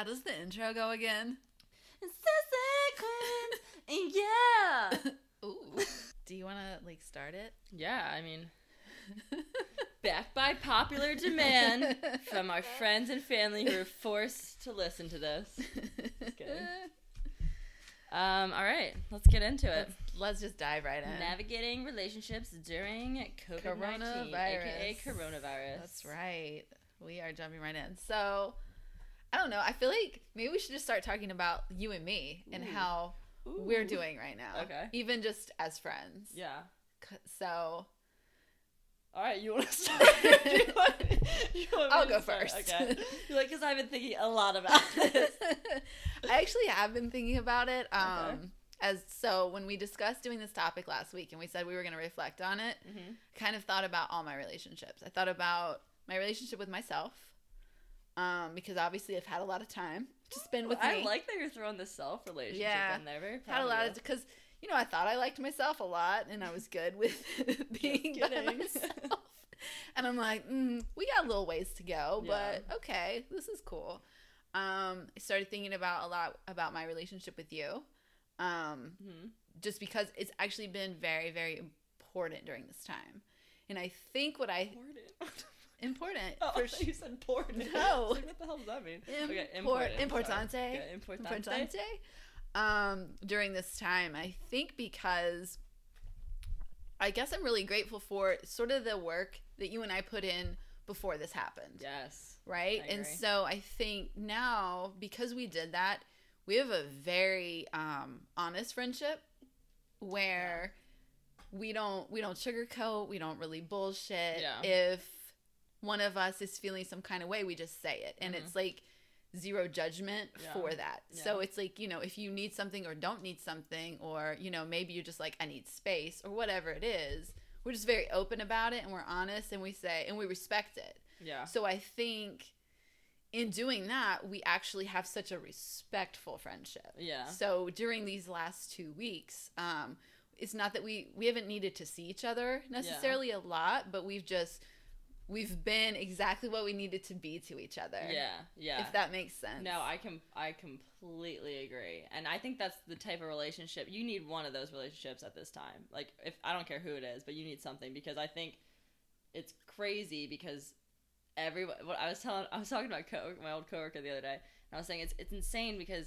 How does the intro go again? and yeah. Ooh. Do you want to like start it? Yeah, I mean, backed by popular demand from our friends and family who are forced to listen to this. kidding. Um, all right, let's get into it. Let's, let's just dive right in. Navigating relationships during COVID nineteen, aka Coronavirus. coronavirus. That's right. We are jumping right in. So, I don't know. I feel like maybe we should just start talking about you and me and Ooh. how Ooh. we're doing right now. Okay. Even just as friends. Yeah. So, All right, you want to start? You want- you want I'll go first. Okay. You're like, because I've been thinking a lot about this. I actually have been thinking about it. Um, Okay. as so when we discussed doing this topic last week and we said we were going to reflect on it, Mhm. kind of thought about all my relationships. I thought about my relationship with myself, um, because obviously I've had a lot of time to spend with you. I me. like that you're throwing the self relationship Yeah. in there. Very proud had a lot of because you know I thought I liked myself a lot and I was good with being by myself. And I'm like, mm, we got a little ways to go, Yeah. but okay, this is cool. Um, I started thinking about a lot about my relationship with you, um, Mhm. just because it's actually been very, very important during this time. And I think what I Important. important Oh, for thought you said important. No. Like, what the hell does that mean? okay, important. importante. Okay, importante. importante um during this time i think because i guess i'm really grateful for sort of the work that you and i put in before this happened Yes. right and so i think now because we did that we have a very um honest friendship where we don't we don't sugarcoat we don't really bullshit Yeah. if one of us is feeling some kind of way we just say it and Mhm. it's like zero judgment Yeah. for that so it's like you know if you need something or don't need something or you know maybe you're just like i need space or whatever it is we're just very open about it and we're honest and we say and we respect it Yeah. so I think in doing that, we actually have such a respectful friendship. Yeah. So during these last two weeks, um, it's not that we we haven't needed to see each other necessarily a lot, but we've just we've been exactly what we needed to be to each other. Yeah. Yeah. If that makes sense. No, I com- I completely agree, and I think that's the type of relationship you need. One of those relationships at this time, like if I don't care who it is, but you need something because I think it's crazy because everyone. What I was telling, I was talking about co- my old coworker the other day, and I was saying it's it's insane because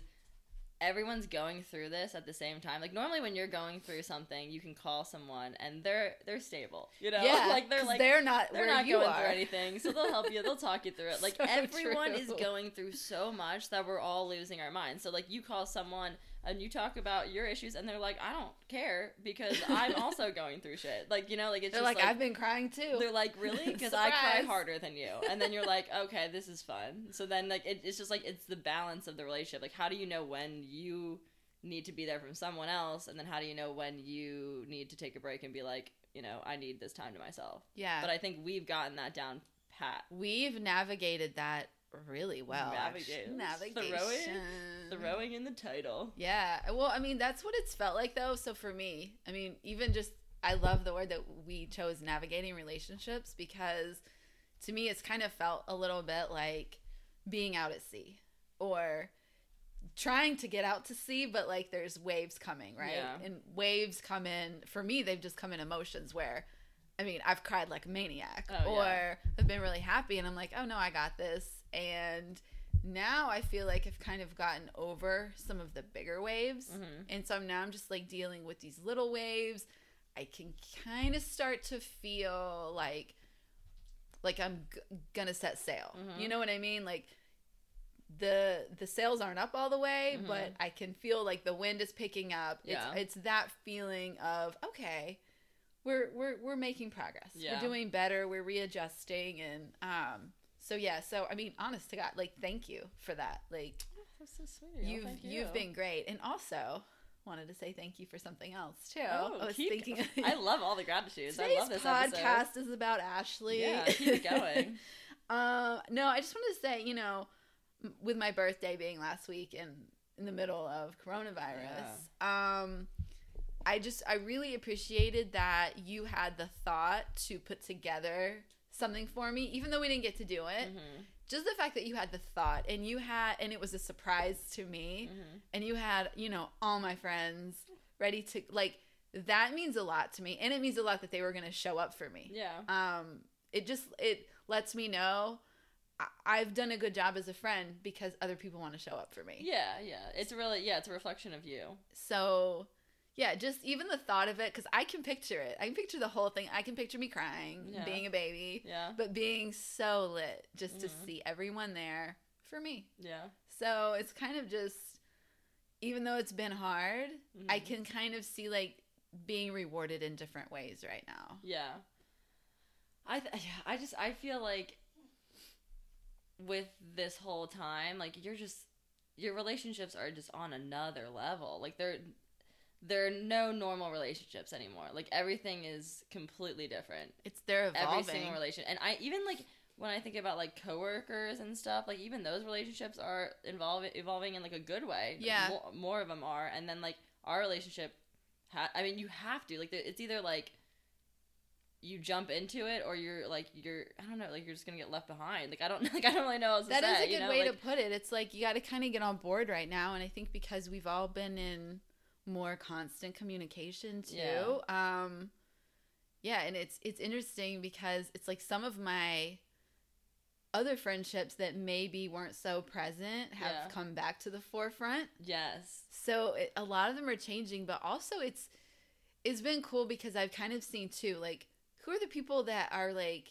everyone's going through this at the same time. Like normally when you're going through something, you can call someone and they're they're stable, you know, yeah, like they're like they're not they're not going are. through anything, so they'll help you. They'll talk you through it. Like So everyone is going through so much that we're all losing our minds. So like you call someone and you talk about your issues, and they're like, "I don't care because I'm also going through shit." Like you know, like it's They're just like, I've been crying too. they're like, really? Because I cry harder than you. And then you're like, okay, this is fun. So then, like, it, it's just like, it's the balance of the relationship. Like, how do you know when you need to be there from someone else? And then how do you know when you need to take a break and be like, you know, I need this time to myself? yeah. But I think we've gotten that down pat. We've navigated that really well. Navigate. Navigation. Throwing- Throwing in the title. Yeah. Well, I mean, that's what it's felt like though. So for me, I mean, even just I love the word that we chose navigating relationships because to me it's kind of felt a little bit like being out at sea or trying to get out to sea but like there's waves coming, right? Yeah. And waves come in for me they've just come in emotions where I mean, I've cried like a maniac Oh, or yeah. I've been really happy and I'm like, "Oh no, I got this." And now I feel like I've kind of gotten over some of the bigger waves. Mhm. And so now I'm just like dealing with these little waves. I can kind of start to feel like like I'm g- gonna set sail. Mhm. You know what I mean? Like the the sails aren't up all the way, Mhm. but I can feel like the wind is picking up. Yeah. It's it's that feeling of okay, we're we're we're making progress. Yeah. We're doing better. We're readjusting and um so yeah, so I mean honest to God, like thank you for that. Like That's so sweet. you've Thank you. you've been great and also wanted to say thank you for something else too Oh, i was thinking I love all the gratitudes. I today's love this podcast episode. is about ashley Yeah, keep it going. um no i just wanted to say you know with my birthday being last week and in the middle of coronavirus um i just i really appreciated that you had the thought to put together something for me even though we didn't get to do it Mhm. just the fact that you had the thought and you had and it was a surprise to me Mhm. and you had you know all my friends ready to like that means a lot to me and it means a lot that they were going to show up for me Yeah. um it just it lets me know i've done a good job as a friend because other people want to show up for me Yeah, yeah. It's really yeah, it's a reflection of you. so yeah just even the thought of it because i can picture it i can picture the whole thing i can picture me crying Yeah. being a baby Yeah. but being so lit just to Mhm. see everyone there for me Yeah. so it's kind of just even though it's been hard i Mhm. can kind of see like being rewarded in different ways right now Yeah. I th- I just I feel like with this whole time, like you're just your relationships are just on another level. Like they're there are no normal relationships anymore. Like everything is completely different. it's they're evolving Every single relation. And I even like when I think about like coworkers and stuff, like even those relationships are evolving evolving in like a good way. Yeah. more, more of them are, and then like our relationship, ha- I mean, you have to like the- it's either like you jump into it or you're like you're I don't know like you're just gonna get left behind. Like I don't like I don't really know That to is a good you know? way like, to put it. It's like you got to kind of get on board right now, and I think because we've all been in more constant communication too. Yeah. Um, yeah, and it's it's interesting because it's like some of my other friendships that maybe weren't so present have Yeah. come back to the forefront. yes. So it, a lot of them are changing, but also it's it's been cool because I've kind of seen too like who are the people that are like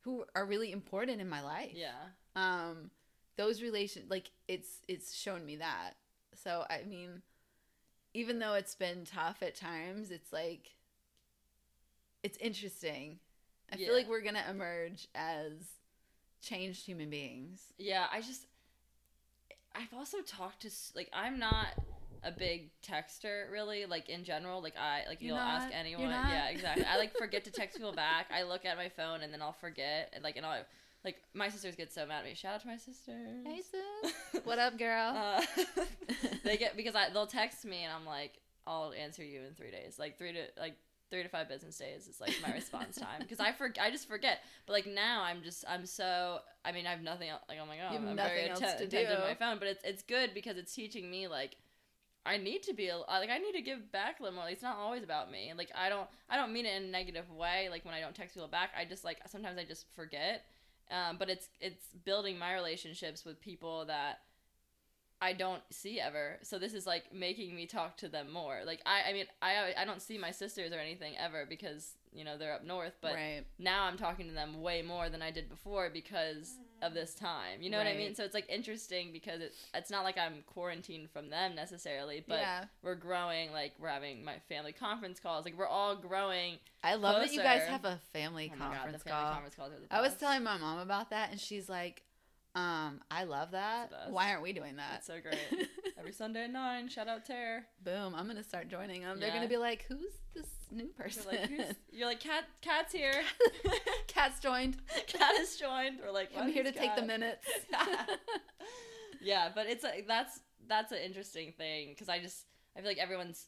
who are really important in my life Yeah. um those relations like it's it's shown me that so i mean even though it's been tough at times it's like it's interesting. I Yeah. feel like we're gonna emerge as changed human beings. Yeah, I just I've also talked to like I'm not a big texter really like in general like I like you'll ask anyone. yeah exactly. I like forget to text people back. I look at my phone and then I'll forget and like and I'll like my sisters get so mad at me shout out to my sisters hey sis what up girl uh, they get because I they'll text me and I'm like I'll answer you in three days like three to like three to five business days is like my response time because I for I just forget but like now I'm just I'm so I mean I have nothing else like oh my god I'm very else atten- to attentive to do. my phone but it's it's good because it's teaching me like I need to be like I need to give back a little more. Like, it's not always about me. Like I don't I don't mean it in a negative way. Like when I don't text people back, I just like sometimes I just forget. Um, but it's it's building my relationships with people that I don't see ever. So this is like making me talk to them more. Like I I mean I I don't see my sisters or anything ever because you know they're up north. But right now I'm talking to them way more than I did before because of this time. You know what I mean? So it's like interesting because it's it's not like I'm quarantined from them necessarily, but yeah we're growing. Like we're having my family conference calls. Like we're all growing. i love that you guys have a family Oh God, conference the family call conference calls are the i was telling my mom about that and she's like um i love that It's the best. why aren't we doing that It's so great. Every Sunday at nine. Shout out Tara. boom i'm gonna start joining them they're gonna be like who's this new person You're like, who's, you're like, cat, cat's here. cat's joined cat is joined. We're like, i'm here to take the minutes yeah, but it's a, that's that's an interesting thing because I just I feel like everyone's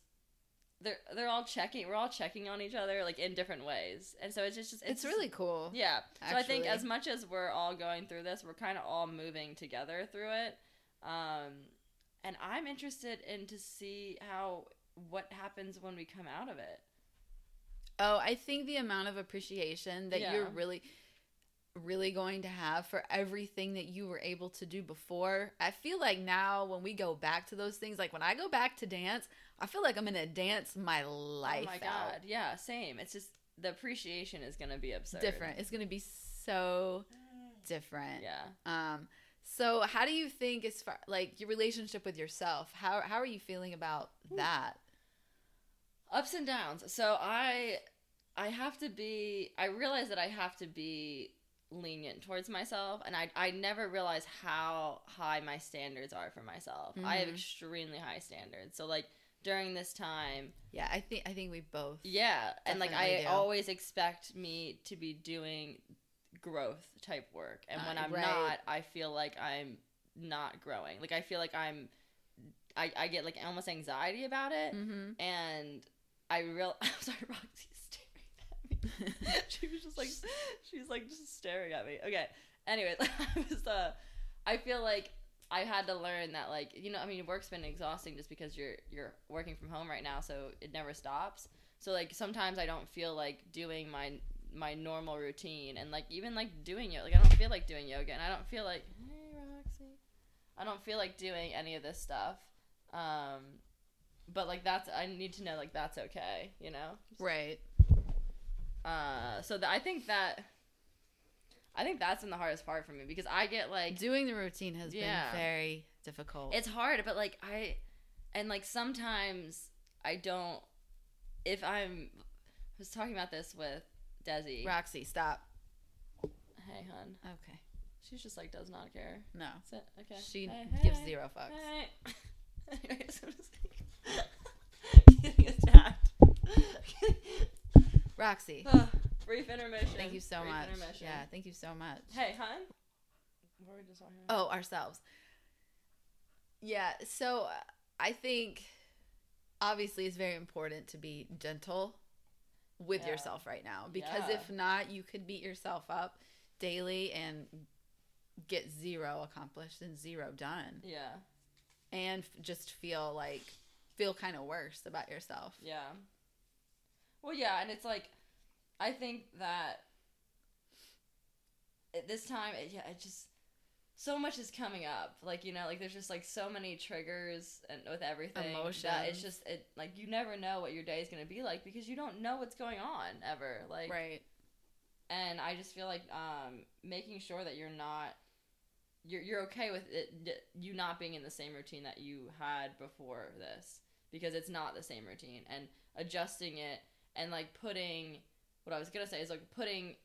they're they're all checking. We're all checking on each other like in different ways, and so it's just, just it's, really cool yeah. So I think as much as we're all going through this, we're kind of all moving together through it. Um, and I'm interested in to see how what happens when we come out of it. Oh, I think the amount of appreciation that you're really really going to have for everything that you were able to do before. I feel like now when we go back to those things, like when I go back to dance, I feel like I'm going to dance my life oh my out. god, yeah, same. It's just the appreciation is gonna be absurd. Different. It's going to be so different. Yeah. Um so how do you think as far like your relationship with yourself? How how are you feeling about that? ups and downs so i i have to be i realize that i have to be lenient towards myself and i i never realize how high my standards are for myself i have Mhm. extremely high standards so like during this time Yeah, I think I think we both yeah and like i do. always expect me to be doing growth type work and when Uh, i'm right. not i feel like i'm not growing like i feel like i'm i, I get like almost anxiety about it Mhm. and I real I'm sorry, Roxy's staring at me. she was just like she's like just staring at me. Okay. Anyways, I was uh, I feel like I had to learn that like you know I mean work's been exhausting just because you're you're working from home right now, so it never stops. So like sometimes I don't feel like doing my my normal routine and like even like doing yoga. Like I don't feel like doing yoga, and I don't feel like hey Roxy, I don't feel like doing any of this stuff. Um, but like that's I need to know like that's okay, you know. Right. Uh, so th- I think that I think that's been the hardest part for me because I get like Doing the routine has Yeah. been very difficult. it's hard, but like I and like sometimes I don't if I'm I was talking about this with Desi. Roxy, stop. Hey, hun. Okay. She's just like does not care. No. Okay. She Hey, gives hey, zero fucks. Hey. Anyways, I'm just like getting attacked. Roxy, Ugh, Brief intermission. thank you so Brief much. intermission. Yeah, thank you so much. Hey, hun. What were we just talking about? Oh, ourselves. Yeah, so uh, I think obviously it's very important to be gentle with Yeah. yourself right now because Yeah. if not, you could beat yourself up daily and get zero accomplished and zero done Yeah. and f- just feel like feel kind of worse about yourself. Yeah. Well, yeah, and it's like, I think that at this time, it, yeah, it just so much is coming up. Like you know, like there's just like so many triggers and with everything. that Emotions. it's just it like you never know what your day is gonna be like because you don't know what's going on ever. Like Right. and I just feel like um, making sure that you're not you're you're okay with it, you not being in the same routine that you had before this because it's not the same routine and adjusting it and like putting what I was gonna say is like putting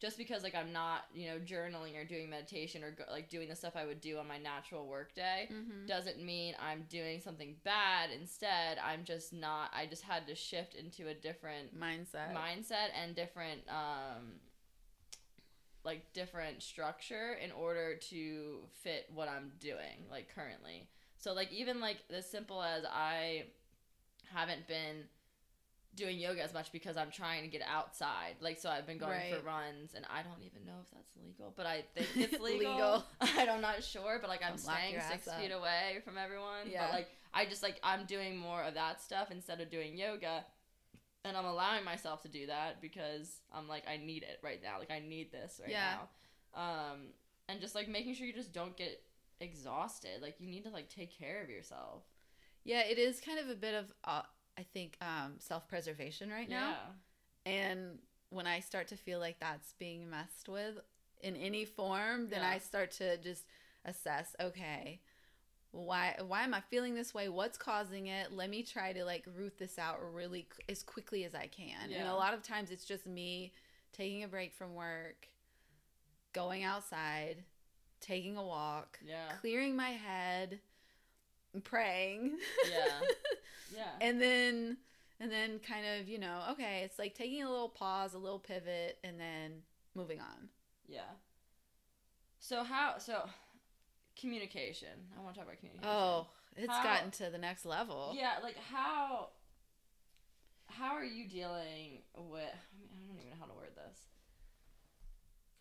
just because like I'm not you know journaling or doing meditation or go, like doing the stuff I would do on my natural work day Mm-hmm. doesn't mean I'm doing something bad. Instead, I'm just not. I just had to shift into a different Mindset. mindset and different um like different structure in order to fit what I'm doing like currently. So like even like as simple as I haven't been doing yoga as much because I'm trying to get outside. Like so I've been going Right. for runs and I don't even know if that's legal, but I think it's legal. Legal. I'm not sure, but like I'm staying six up. feet away from everyone. Yeah. But like I just like I'm doing more of that stuff instead of doing yoga. And I'm allowing myself to do that because I'm like I need it right now. Like I need this right Yeah. now. Um and just like making sure you just don't get exhausted. Like you need to like take care of yourself. Yeah, it is kind of a bit of uh, I think um, self-preservation right now. Yeah. And when I start to feel like that's being messed with in any form, then Yeah. I start to just assess, okay, why why am I feeling this way? What's causing it? Let me try to like root this out really as quickly as I can. And a lot of times it's just me taking a break from work, going outside, taking a walk, Yeah. clearing my head, praying. Yeah. Yeah. and then and then kind of you know okay it's like taking a little pause a little pivot and then moving on Yeah. So how so communication. I want to talk about communication. oh it's How- gotten to the next level Yeah, like how how are you dealing with I, mean, I don't even know how to word this.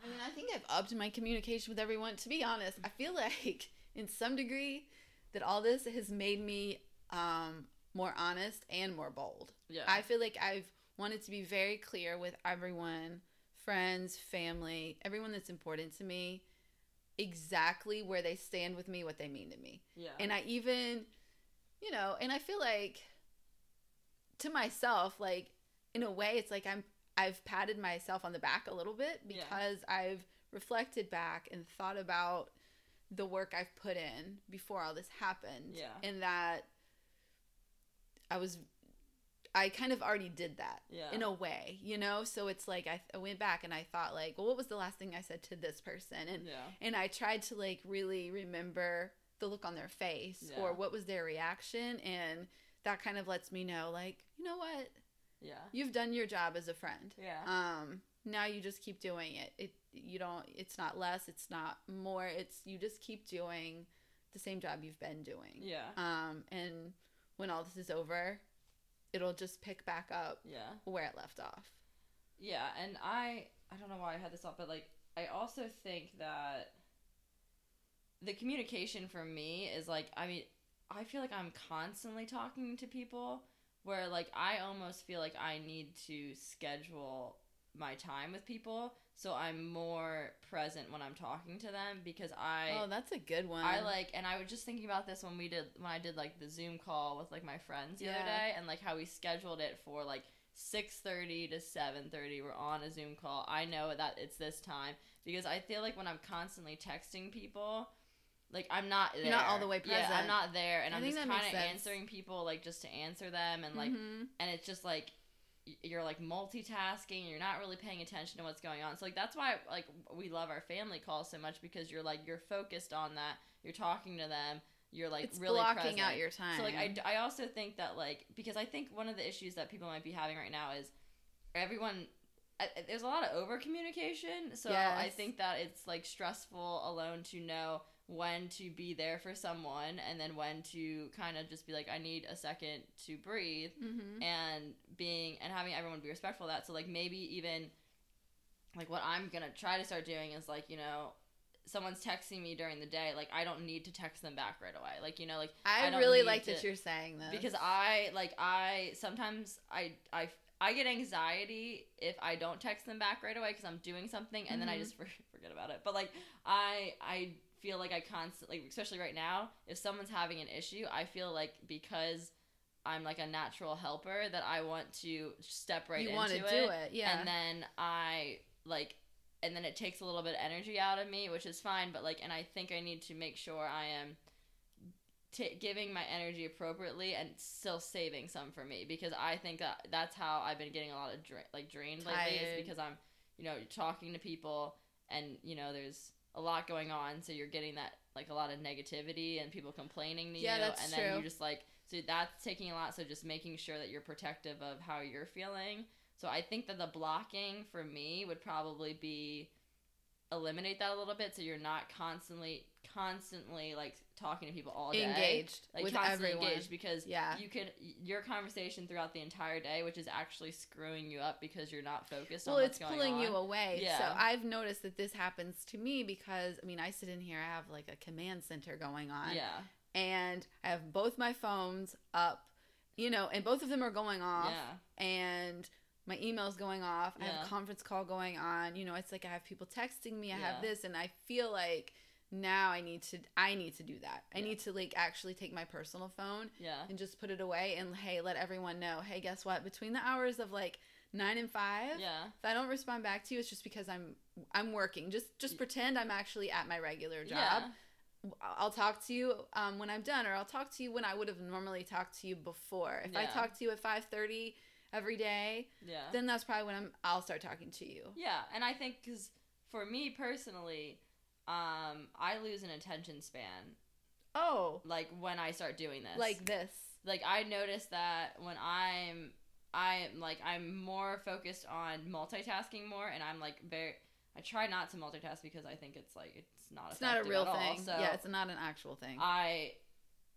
i mean i think i've upped my communication with everyone to be honest i feel like in some degree that all this has made me um more honest and more bold Yeah. I feel like I've wanted to be very clear with everyone, friends, family, everyone that's important to me, exactly where they stand with me, what they mean to me. yeah. And I even, you know, and I feel like to myself, like in a way, it's like I'm I've patted myself on the back a little bit Yeah. because I've reflected back and thought about the work I've put in before all this happened. Yeah. And that I was I kind of already did that Yeah. in a way, you know? So it's like I, I went back and I thought like, well, what was the last thing I said to this person? And yeah. and I tried to like really remember the look on their face Yeah. or what was their reaction and that kind of lets me know like, you know what? Yeah. You've done your job as a friend. Yeah. Um now you just keep doing it. It you don't it's not less, it's not more. It's you just keep doing the same job you've been doing. yeah. Um and when all this is over, it'll just pick back up Yeah. where it left off. Yeah, and I I don't know why I had this thought, but like I also think that the communication for me is like I mean I feel like I'm constantly talking to people where like I almost feel like I need to schedule my time with people so I'm more present when I'm talking to them because I Oh, that's a good one. I like and I was just thinking about this when we did when I did like the Zoom call with like my friends the other day and like how we scheduled it for like 6:30 to 7:30 we're on a Zoom call. I know that it's this time because I feel like when I'm constantly texting people like I'm not there. You're not all the way present. Yeah, I'm not there and I I'm think just kind of answering people like just to answer them and like Mhm. and it's just like you're like multitasking you're not really paying attention to what's going on so like that's why like we love our family calls so much because you're like you're focused on that you're talking to them you're like it's really blocking present. out your time. so like I, I also think that like because i think one of the issues that people might be having right now is everyone I- there's a lot of over communication so i think that it's like stressful alone to know when to be there for someone and then when to kind of just be like i need a second to breathe Mhm. and being and having everyone be respectful of that. So like maybe even like what I'm gonna try to start doing is like you know someone's texting me during the day like I don't need to text them back right away. Like you know like I, I really like to- that you're saying this because I like I sometimes I I I get anxiety if I don't text them back right away because I'm doing something and then I Mhm. just forget about it. But like I I feel like I constantly, especially right now, if someone's having an issue, I feel like because I'm like a natural helper that I want to step right you into want to it, do it, yeah. and then I like and then it takes a little bit of energy out of me, which is fine. But like, and I think I need to make sure I am t- giving my energy appropriately and still saving some for me because I think that that's how I've been getting a lot of dra- like drained lately is because I'm you know talking to people and you know there's a lot going on so you're getting that like a lot of negativity and people complaining to Yeah, you that's and then true. you just like so that's taking a lot so just making sure that you're protective of how you're feeling so I think that the blocking for me would probably be eliminate that a little bit so you're not constantly constantly like talking to people all day engaged like with constantly everyone. engaged because Yeah. you could your conversation throughout the entire day which is actually screwing you up because you're not focused well, on it's what's going pulling on you away. So I've noticed that this happens to me because I mean I sit in here, I have like a command center going on, yeah and I have both my phones up, you know, and both of them are going off, yeah and my email's going off. I have a conference call going on. You know, it's like I have people texting me. I Yeah. have this, and I feel like now I need to. I need to do that. I Yeah. need to like actually take my personal phone yeah and just put it away and hey, let everyone know. Hey, guess what? Between the hours of like nine and five, yeah if I don't respond back to you, it's just because I'm I'm working. Just just pretend I'm actually at my regular job. yeah I'll talk to you um, when I'm done, or I'll talk to you when I would have normally talked to you before. If I talk to you at five thirty every day, yeah then that's probably when I'm I'll start talking to you. yeah and i think because for me personally um i lose an attention span Oh, like when i start doing this like this. like I notice that when I'm I'm like I'm more focused on multitasking more and I'm like very I try not to multitask because I think it's like it's not It's not a real at all. thing. So yeah, it's not an actual thing. I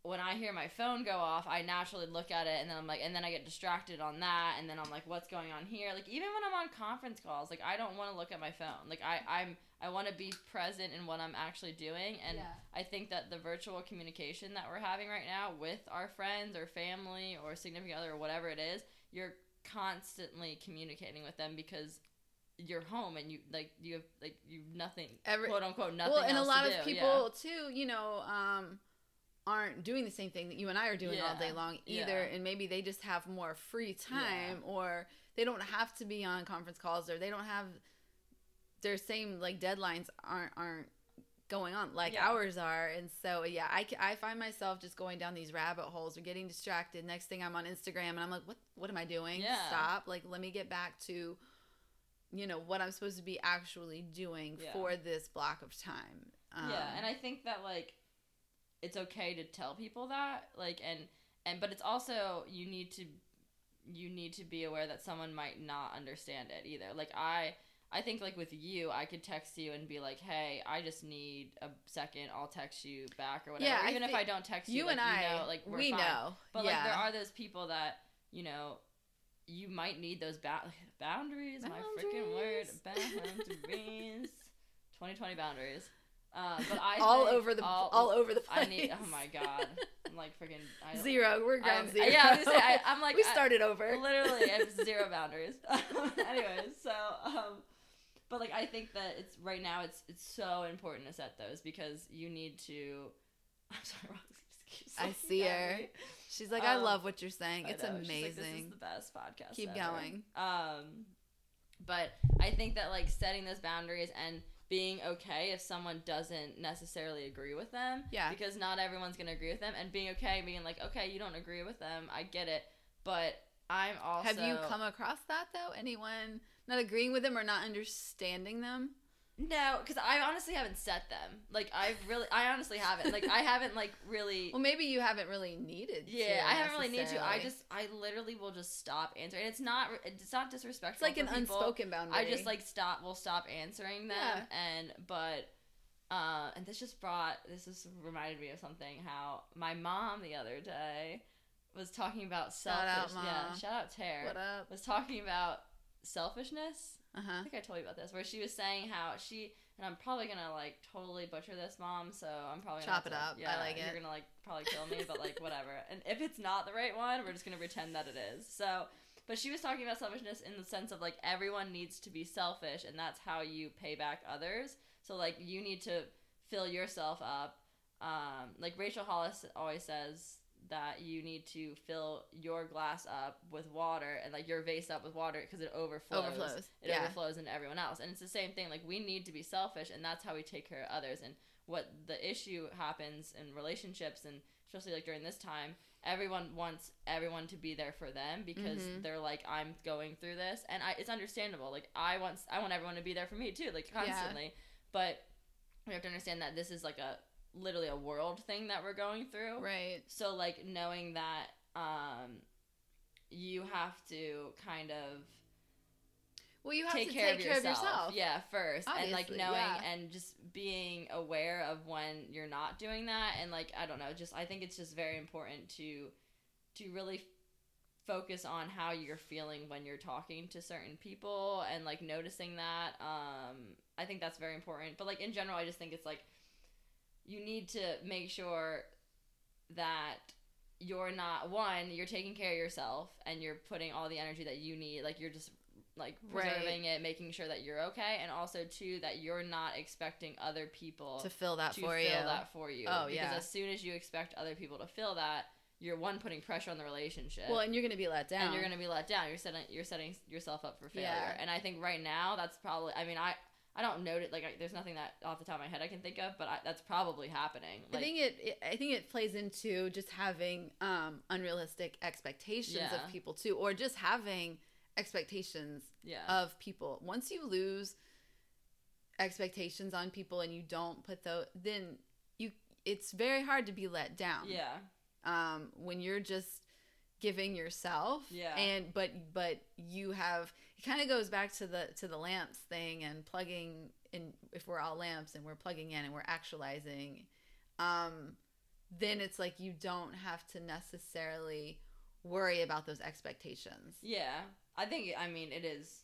when I hear my phone go off, I naturally look at it and then I'm like and then I get distracted on that and then I'm like what's going on here? Like even when I'm on conference calls, like I don't want to look at my phone. Like I I'm I want to be present in what I'm actually doing and yeah. I think that the virtual communication that we're having right now with our friends or family or significant other or whatever it is, you're constantly communicating with them because you're home and you like you have like you nothing Every- quote unquote nothing well, and a lot of do, people too, you know, um, aren't doing the same thing that you and I are doing all day long either, Yeah. and maybe they just have more free time, or they don't have to be on conference calls, or they don't have their same like deadlines aren't aren't going on like Yeah. ours are, and so yeah, I, I find myself just going down these rabbit holes or getting distracted. Next thing I'm on Instagram, and I'm like, what what am I doing? Yeah. Stop! Like, let me get back to. You know what I'm supposed to be actually doing Yeah. for this block of time. Um, yeah, and I think that like it's okay to tell people that like and and but it's also you need to you need to be aware that someone might not understand it either. Like I I think like with you, I could text you and be like, "Hey, I just need a second. I'll text you back or whatever." Yeah, I Even if I don't text you, you like, and I, you know, like we're we fine. know, But yeah. like there are those people that you know you might need those ba- boundaries. My freaking word, Boundaries. boundaries. 2020 boundaries. Uh, but I all over the all, over the place. I need. Oh my god. I'm like freaking I, zero. We're ground I'm, zero. Yeah, I was say, I, I'm like we I- started over. literally I have zero boundaries. Anyways, so um, but like I think that it's right now it's it's so important to set those because you need to. I'm sorry, Roxy I see her. me. She's like, I Um, love what you're saying. It's she's like, amazing. this is the best podcast. Keep ever." going. Um, but I think that like setting those boundaries and being okay if someone doesn't necessarily agree with them. Yeah. Because not everyone's gonna agree with them, and being okay, being like, okay, you don't agree with them, I get it, but I'm also. Have you come across that though? Anyone not agreeing with them or not understanding them? No, because I honestly haven't set them. Like I've really, I honestly haven't. Like I haven't like really. Well, maybe you haven't really needed. Yeah, I haven't really need to. I just, I literally will just stop answering. And it's not, it's not disrespectful. It's like an people. unspoken boundary. I just like stop. Will stop answering them, Yeah. and but, uh, and this just brought. This just reminded me of something. How my mom the other day was talking about Shout out, selfish. Yeah, shout out Tara. what up? Was talking about selfishness. Uh I think I told you about this, where she was saying how she and I'm probably gonna like totally butcher this, mom. So I'm probably gonna Chop it to- up. I Yeah, like You're it. gonna like probably kill me, but like whatever. And if it's not the right one, we're just gonna pretend that it is. So, but she was talking about selfishness in the sense of like everyone needs to be selfish, and that's how you pay back others. So like you need to fill yourself up. Um, like Rachel Hollis always says that you need to fill your glass up with water and like your vase up with water because it overflows Overflows. it yeah. overflows into everyone else. And it's the same thing. Like we need to be selfish, and that's how we take care of others. And what the issue happens in relationships, and especially like during this time, everyone wants everyone to be there for them because Mhm. they're like, I'm going through this, and I, it's understandable. Like I want, I want everyone to be there for me too, like Yeah. constantly. But we have to understand that this is like a literally a world thing that we're going through. Right. So like knowing that um you have to kind of Well, you have take to care, take of, care yourself. of yourself. Yeah, first. and like knowing yeah. and just being aware of when you're not doing that and like I don't know, just I think it's just very important to to really focus on how you're feeling when you're talking to certain people and like noticing that um I think that's very important. But like in general, I just think it's like you need to make sure that you're not one you're taking care of yourself and you're putting all the energy that you need like you're just like Right. preserving it making sure that you're okay and also two that you're not expecting other people To fill that to for fill you. that for you Oh, because yeah. as soon as you expect other people to fill that you're one putting pressure on the relationship Well, and you're gonna be let down. and you're gonna be let down. You're setting you're setting yourself up for failure. Yeah. And I think right now that's probably. I mean, I I don't know it. Like, I, there's nothing that off the top of my head I can think of, but I, that's probably happening. Like, I think it, it. I think it plays into just having um, unrealistic expectations Yeah. of people too, or just having expectations yeah, of people. Once you lose expectations on people and you don't put those, then you. It's very hard to be let down. yeah, Um, when you're just giving yourself. Yeah. And but but you have it kind of goes back to the to the lamps thing and plugging in if we're all lamps and we're plugging in and we're actualizing um then it's like you don't have to necessarily worry about those expectations. yeah. I think. I mean, it is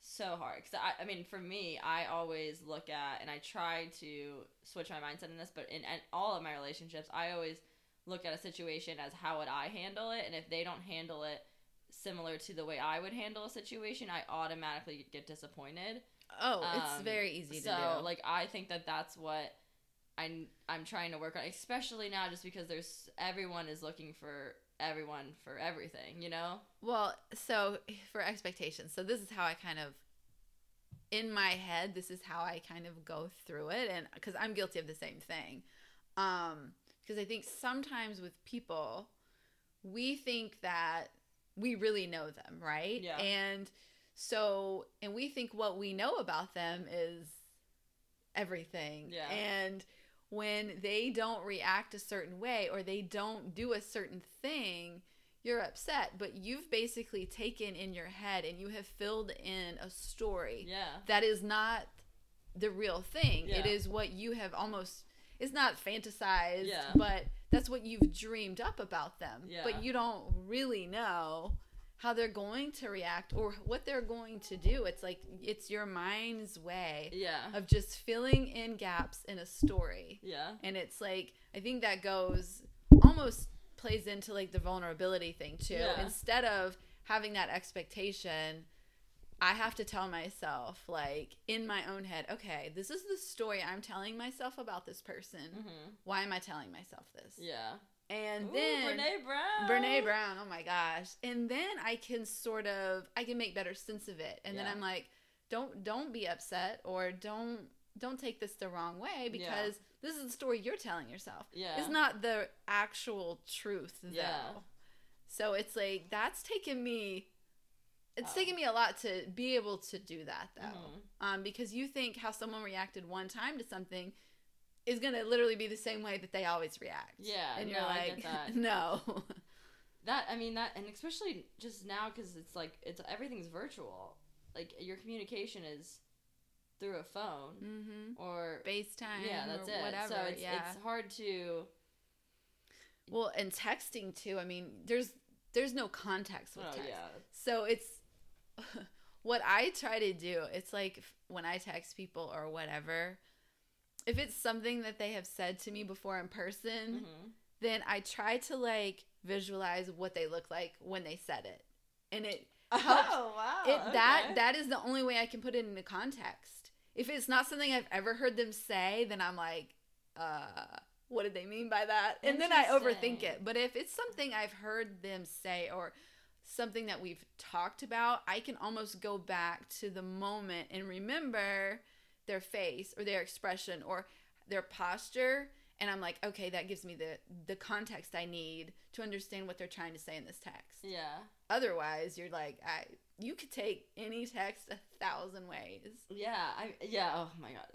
so hard because I, I mean, for me, I always look at and I try to switch my mindset in this, but in, in all of my relationships, I always look at a situation as how would I handle it, and if they don't handle it similar to the way I would handle a situation, I automatically get disappointed. Oh, it's Um, very easy so, to do. like, I think that that's what I'm I'm trying to work on, especially now, just because there's everyone is looking for everyone for everything, you know? Well, so for expectations, so this is how I kind of, in my head, this is how I kind of go through it, and because I'm guilty of the same thing, um, because I think sometimes with people, we think that we really know them, right? Yeah. And so, and we think what we know about them is everything, Yeah. and when they don't react a certain way or they don't do a certain thing, you're upset. But you've basically taken in your head and you have filled in a story Yeah. that is not the real thing. It Yeah. is what you have almost, it's not fantasized, Yeah. but that's what you've dreamed up about them. Yeah. But you don't really know how they're going to react or what they're going to do. It's like it's your mind's way Yeah. of just filling in gaps in a story. Yeah. And it's like I think that goes almost plays into like the vulnerability thing too. Yeah. Instead of having that expectation, I have to tell myself like in my own head, okay, this is the story I'm telling myself about this person. Mm-hmm. Why am I telling myself this? Yeah. And Ooh, then Brene Brown. Brene Brown, oh my gosh. And then I can sort of I can make better sense of it. And then I'm like, don't don't be upset or don't don't take this the wrong way because this is the story you're telling yourself. Yeah. It's not the actual truth though. Yeah. So it's like that's taken me it's Oh. taken me a lot to be able to do that though. Mhm. Um because you think how someone reacted one time to something is going to literally be the same way that they always react. Yeah, And you're no, like get that. no. That I mean that, and especially just now because it's like it's everything's virtual. Like your communication is through a phone mhm. or FaceTime yeah, that's or it. whatever. So it's yeah. it's hard to. well, and texting too. I mean, there's there's no context with Oh text. yeah. So it's what I try to do. It's like when I text people or whatever, if it's something that they have said to me before in person, hmm then I try to like visualize what they look like when they said it. And it helps Oh wow. it that that is the only way I can put it into context. If it's not something I've ever heard them say, then I'm like, uh, what did they mean by that? And then I overthink it. But if it's something I've heard them say or something that we've talked about, I can almost go back to the moment and remember their face or their expression or their posture and I'm like, okay, that gives me the the context I need to understand what they're trying to say in this text. Yeah. Otherwise, you're like, I you could take any text a thousand ways. Yeah. I yeah. Oh my god.